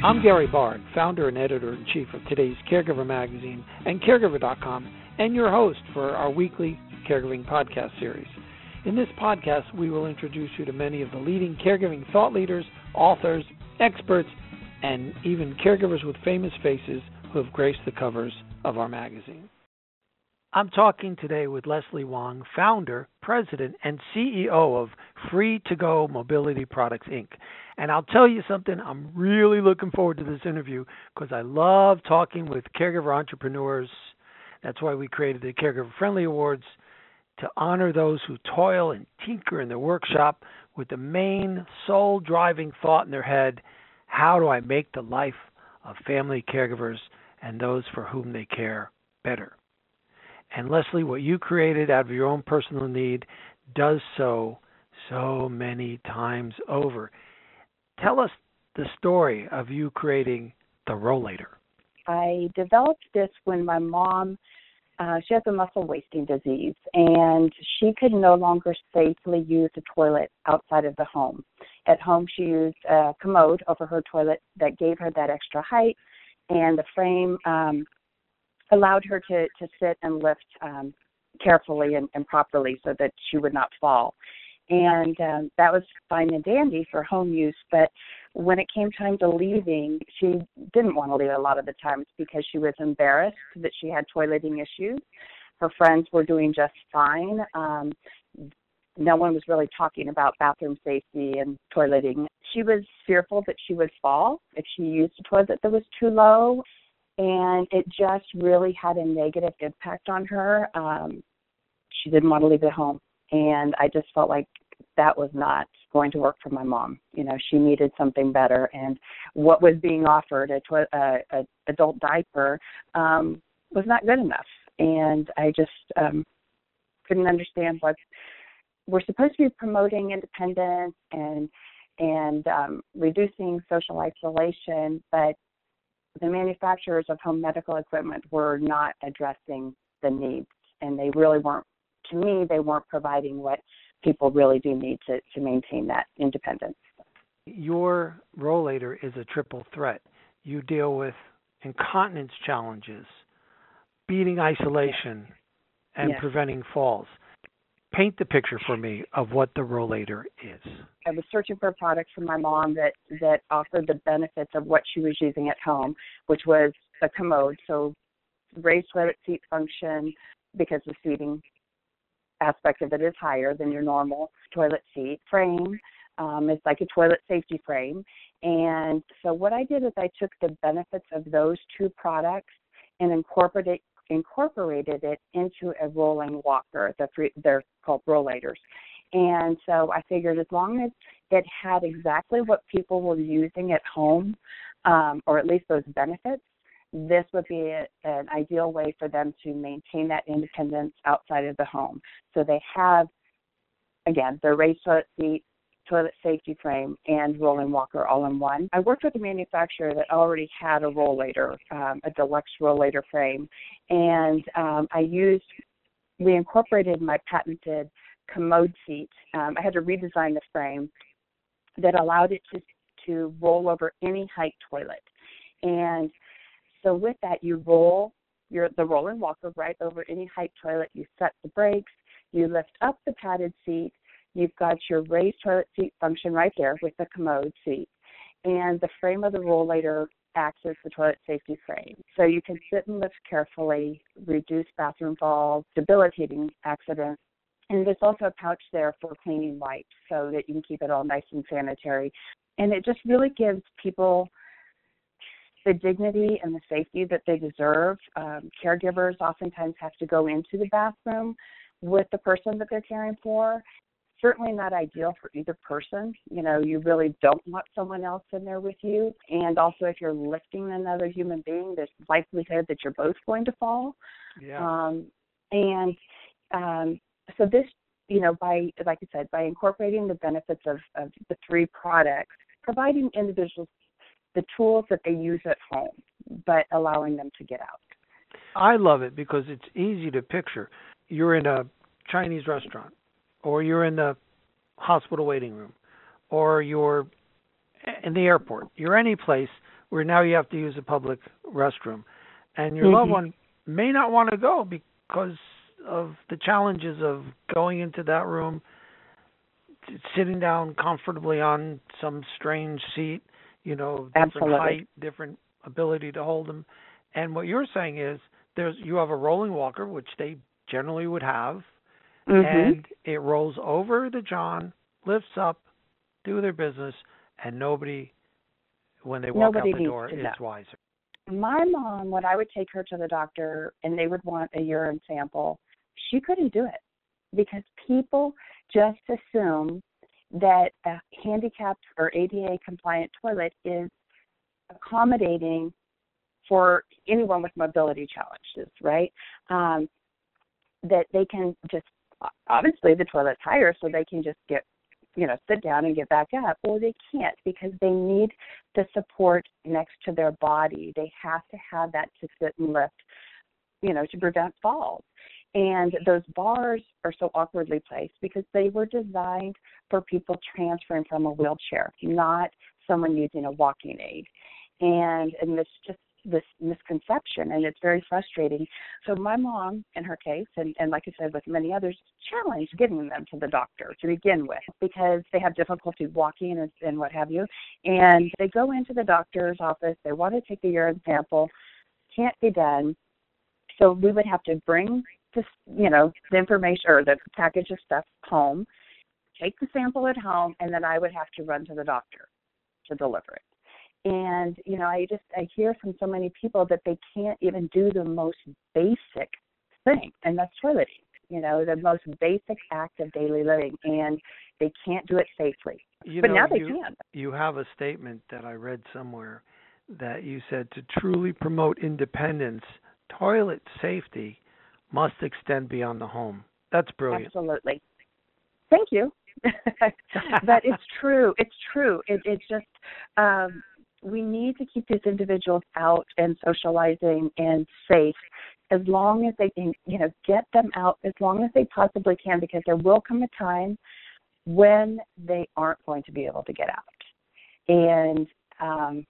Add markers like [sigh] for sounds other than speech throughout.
I'm Gary Barg, founder and editor in chief of today's Caregiver magazine and Caregiver.com, and your host for our weekly caregiving podcast series. In this podcast, we will introduce you to many of the leading caregiving thought leaders, authors, experts, and even caregivers with famous faces who have graced the covers of our magazine. I'm talking today with Lesli Wang, founder, president, and CEO of Free2Go Mobility Products Inc. And I'll tell you something, I'm really looking forward to this interview because I love talking with caregiver entrepreneurs. That's why we created the Caregiver Friendly Awards to honor those who toil and tinker in their workshop with the main soul driving thought in their head how do I make the life of family caregivers and those for whom they care better? And Lesli, what you created out of your own personal need does so so many times over. Tell us the story of you creating the Rollator. I developed this when my mom uh, she has a muscle wasting disease and she could no longer safely use the toilet outside of the home. At home, she used a commode over her toilet that gave her that extra height, and the frame um, allowed her to, to sit and lift um, carefully and, and properly so that she would not fall. And um, that was fine and dandy for home use, but when it came time to leaving, she didn't want to leave a lot of the times because she was embarrassed that she had toileting issues. Her friends were doing just fine. Um, no one was really talking about bathroom safety and toileting. She was fearful that she would fall if she used a toilet that was too low and it just really had a negative impact on her. Um, she didn't want to leave the home, and I just felt like that was not going to work for my mom. You know, she needed something better, and what was being offered, a, tw- a, a adult diaper, um, was not good enough. And I just um, couldn't understand what we're supposed to be promoting independence and and um, reducing social isolation, but the manufacturers of home medical equipment were not addressing the needs, and they really weren't. To me, they weren't providing what people really do need to, to maintain that independence. Your Rollator is a triple threat. You deal with incontinence challenges, beating isolation, and yes. preventing falls paint the picture for me of what the rollator is. I was searching for a product for my mom that that offered the benefits of what she was using at home, which was a commode, so raised toilet seat function because the seating aspect of it is higher than your normal toilet seat frame. Um, it's like a toilet safety frame. And so what I did is I took the benefits of those two products and incorporated incorporated it into a rolling walker. The free, they're called rollators. And so I figured as long as it had exactly what people were using at home, um, or at least those benefits, this would be a, an ideal way for them to maintain that independence outside of the home. So they have, again, their raised toilet seat, toilet safety frame, and rolling walker all in one. I worked with a manufacturer that already had a rollator, um, a deluxe rollator frame, and um, I used, we incorporated my patented commode seat. Um, I had to redesign the frame that allowed it to, to roll over any height toilet. And so with that, you roll your the rolling walker right over any height toilet. You set the brakes. You lift up the padded seat You've got your raised toilet seat function right there with the commode seat. And the frame of the rollator acts as the toilet safety frame. So you can sit and lift carefully, reduce bathroom falls, debilitating accidents. And there's also a pouch there for cleaning wipes so that you can keep it all nice and sanitary. And it just really gives people the dignity and the safety that they deserve. Um, caregivers oftentimes have to go into the bathroom with the person that they're caring for, certainly not ideal for either person. You know, you really don't want someone else in there with you. And also, if you're lifting another human being, there's likelihood that you're both going to fall. Yeah. Um, and um, so this, you know, by like I said, by incorporating the benefits of, of the three products, providing individuals the tools that they use at home, but allowing them to get out. I love it because it's easy to picture. You're in a Chinese restaurant or you're in the hospital waiting room, or you're in the airport. You're any place where now you have to use a public restroom, and your mm-hmm. loved one may not want to go because of the challenges of going into that room, sitting down comfortably on some strange seat, you know, different Absolutely. height, different ability to hold them. And what you're saying is there's you have a rolling walker, which they generally would have, mm-hmm. and it rolls over the john, lifts up, do their business, and nobody, when they walk nobody out the door, is know. wiser. My mom, when I would take her to the doctor and they would want a urine sample, she couldn't do it because people just assume that a handicapped or ADA compliant toilet is accommodating for anyone with mobility challenges, right? Um, that they can just obviously the toilet's higher, so they can just get you know sit down and get back up, or they can't because they need the support next to their body. They have to have that to sit and lift, you know, to prevent falls. And those bars are so awkwardly placed because they were designed for people transferring from a wheelchair, not someone using a walking aid. And and it's just this misconception and it's very frustrating. So my mom, in her case, and, and like I said with many others, challenged getting them to the doctor to begin with because they have difficulty walking and, and what have you. And they go into the doctor's office, they want to take a urine sample, can't be done. So we would have to bring this, you know, the information or the package of stuff home, take the sample at home, and then I would have to run to the doctor to deliver it. And you know, I just I hear from so many people that they can't even do the most basic thing, and that's toileting. You know, the most basic act of daily living, and they can't do it safely. You but know, now they you, can. You have a statement that I read somewhere that you said to truly promote independence, toilet safety must extend beyond the home. That's brilliant. Absolutely. Thank you. [laughs] but it's true. It's true. It, it's just um, we need to keep these individuals out and socializing and safe as long as they can, you know, get them out as long as they possibly can because there will come a time when they aren't going to be able to get out. And um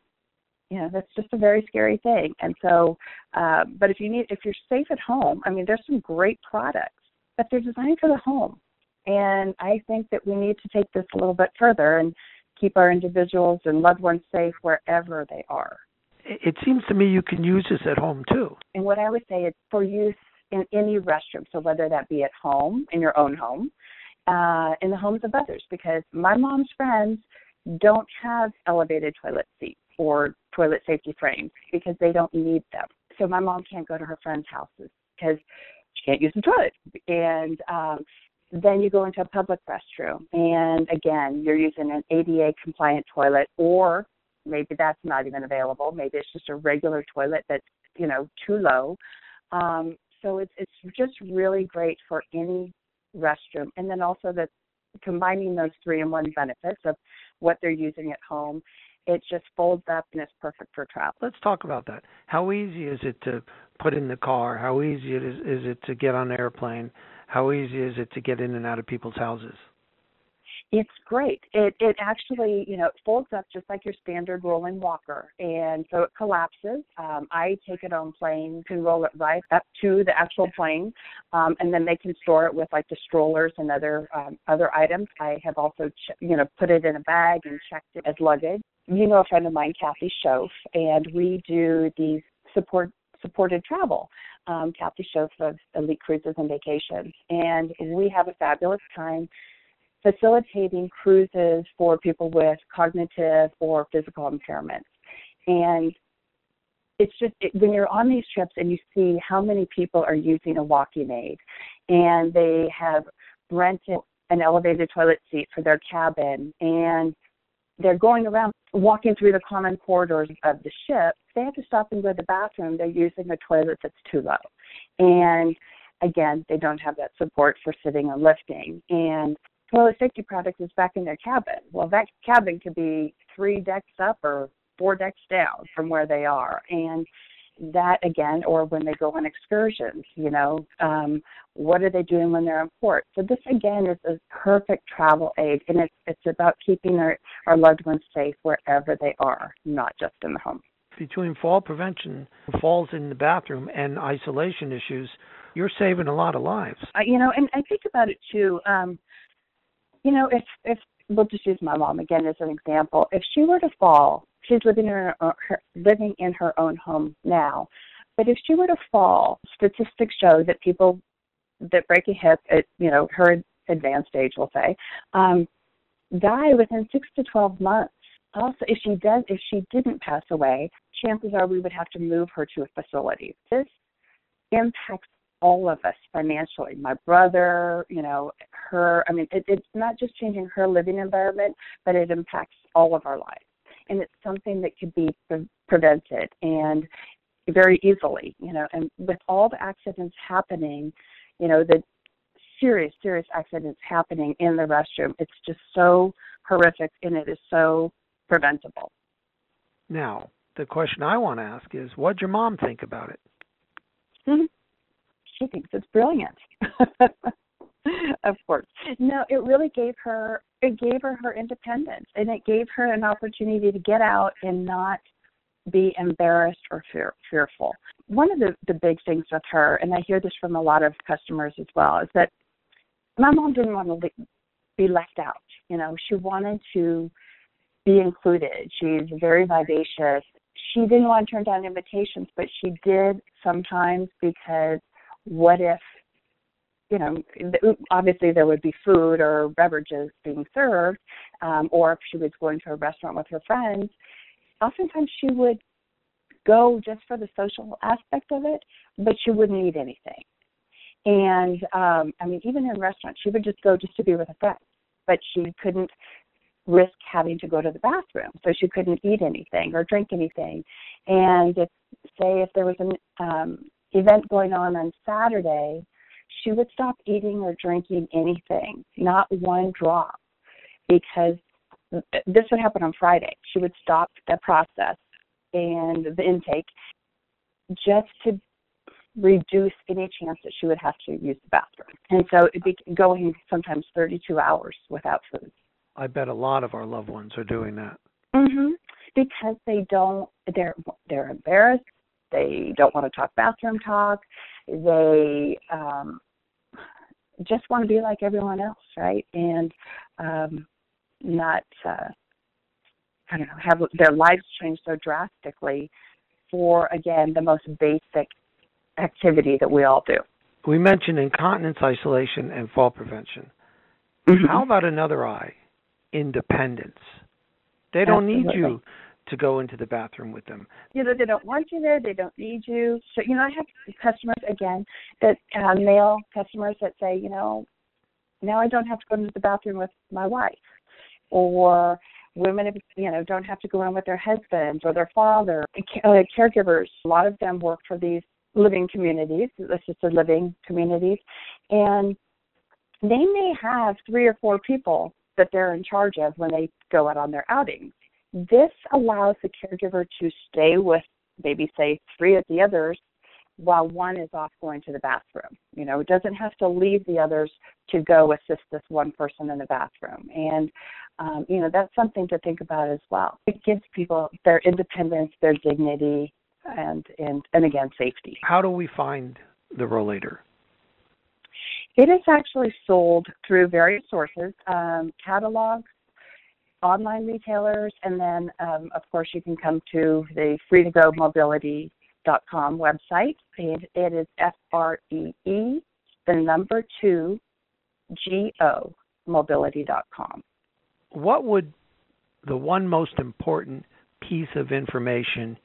you know, that's just a very scary thing. And so uh, but if you need if you're safe at home, I mean there's some great products, but they're designed for the home. And I think that we need to take this a little bit further and keep our individuals and loved ones safe wherever they are. It seems to me you can use this at home too. And what I would say is for use in any restroom, so whether that be at home, in your own home, uh, in the homes of others, because my mom's friends don't have elevated toilet seats or toilet safety frames because they don't need them. So my mom can't go to her friends' houses because she can't use the toilet. And um, then you go into a public restroom, and again, you're using an ADA compliant toilet, or maybe that's not even available. Maybe it's just a regular toilet that's you know too low. Um, so it's it's just really great for any restroom, and then also that combining those three in one benefits of what they're using at home it just folds up and it's perfect for travel. Let's talk about that. How easy is it to put in the car? How easy it is, is it to get on an airplane? How easy is it to get in and out of people's houses? It's great. It it actually you know it folds up just like your standard rolling walker, and so it collapses. Um, I take it on plane, can roll it right up to the actual plane, um, and then they can store it with like the strollers and other um, other items. I have also ch- you know put it in a bag and checked it as luggage. You know a friend of mine, Kathy Schoaf, and we do these support supported travel. Um, Kathy Schoaf of Elite Cruises and Vacations, and we have a fabulous time facilitating cruises for people with cognitive or physical impairments. And it's just it, when you're on these trips and you see how many people are using a walking aid and they have rented an elevated toilet seat for their cabin and they're going around walking through the common corridors of the ship, they have to stop and go to the bathroom. They're using a toilet that's too low. And again, they don't have that support for sitting and lifting. And toilet safety product is back in their cabin. Well, that cabin could be three decks up or four decks down from where they are. And that again, or when they go on excursions, you know, um, what are they doing when they're in port? So this again is a perfect travel aid, and it's it's about keeping our our loved ones safe wherever they are, not just in the home. Between fall prevention, falls in the bathroom, and isolation issues, you're saving a lot of lives. Uh, you know, and I think about it too. Um, you know, if if we'll just use my mom again as an example, if she were to fall she's living in her, her living in her own home now. But if she were to fall, statistics show that people that break a hip at you know her advanced age, we'll say, um, die within six to twelve months. Also, if she does, if she didn't pass away, chances are we would have to move her to a facility. This impacts all of us financially. My brother, you know, her. I mean, it, it's not just changing her living environment, but it impacts all of our lives and it's something that could be pre- prevented and very easily, you know. And with all the accidents happening, you know, the serious, serious accidents happening in the restroom, it's just so horrific and it is so preventable. Now, the question I want to ask is, what'd your mom think about it? Mm-hmm. She thinks it's brilliant. [laughs] of course. No, it really gave her it gave her her independence and it gave her an opportunity to get out and not be embarrassed or fear, fearful. One of the the big things with her, and I hear this from a lot of customers as well, is that my mom didn't want to be left out. You know, she wanted to be included. She's very vivacious. She didn't want to turn down invitations, but she did sometimes because what if you know, obviously there would be food or beverages being served, um, or if she was going to a restaurant with her friends, oftentimes she would go just for the social aspect of it, but she wouldn't eat anything. And um, I mean, even in restaurants, she would just go just to be with a friend, but she couldn't risk having to go to the bathroom, so she couldn't eat anything or drink anything. And if, say, if there was an um, event going on on Saturday she would stop eating or drinking anything, not one drop, because this would happen on Friday. She would stop the process and the intake just to reduce any chance that she would have to use the bathroom. And so it'd be going sometimes 32 hours without food. I bet a lot of our loved ones are doing that. Mhm. Because they don't they're they're embarrassed. They don't want to talk bathroom talk. They um just want to be like everyone else, right? And um, not, uh, I don't know, have their lives change so drastically for, again, the most basic activity that we all do. We mentioned incontinence isolation and fall prevention. Mm-hmm. How about another I? Independence. They don't Absolutely. need you to go into the bathroom with them. You know, they don't want you there. They don't need you. So, you know, I have customers again that uh, male customers that say, you know, now I don't have to go into the bathroom with my wife, or women, you know, don't have to go in with their husbands or their father. Uh, caregivers, a lot of them work for these living communities, assisted living communities, and they may have three or four people that they're in charge of when they go out on their outings. This allows the caregiver to stay with maybe say three of the others while one is off going to the bathroom. You know, it doesn't have to leave the others to go assist this one person in the bathroom. And um, you know, that's something to think about as well. It gives people their independence, their dignity, and and and again safety. How do we find the Rollator? It is actually sold through various sources, um, catalogs, online retailers, and then um, of course you can come to the free to go mobility.com website. It, it is F R E E, the number two, G O mobility.com. What would the one most important piece of information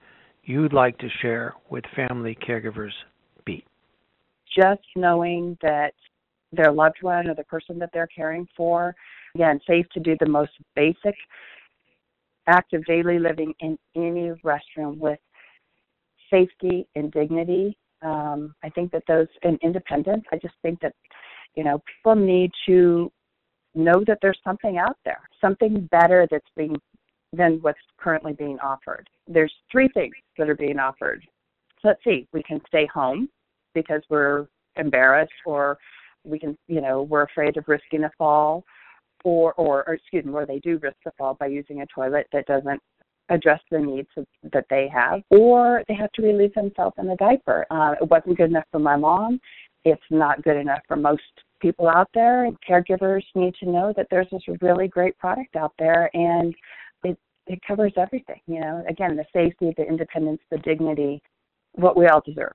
you'd like to share with family caregivers be? Just knowing that their loved one or the person that they're caring for Again, safe to do the most basic act of daily living in any restroom with safety and dignity. Um, I think that those and independence. I just think that you know people need to know that there's something out there, something better that's being than what's currently being offered. There's three things that are being offered: let's see, we can stay home because we're embarrassed or we can, you know, we're afraid of risking a fall or, or, or excuse me, or they do risk a fall by using a toilet that doesn't address the needs that they have, or they have to relieve themselves in a diaper. Uh, it wasn't good enough for my mom. It's not good enough for most people out there. Caregivers need to know that there's this really great product out there, and it it covers everything. You know, again, the safety, the independence, the dignity, what we all deserve.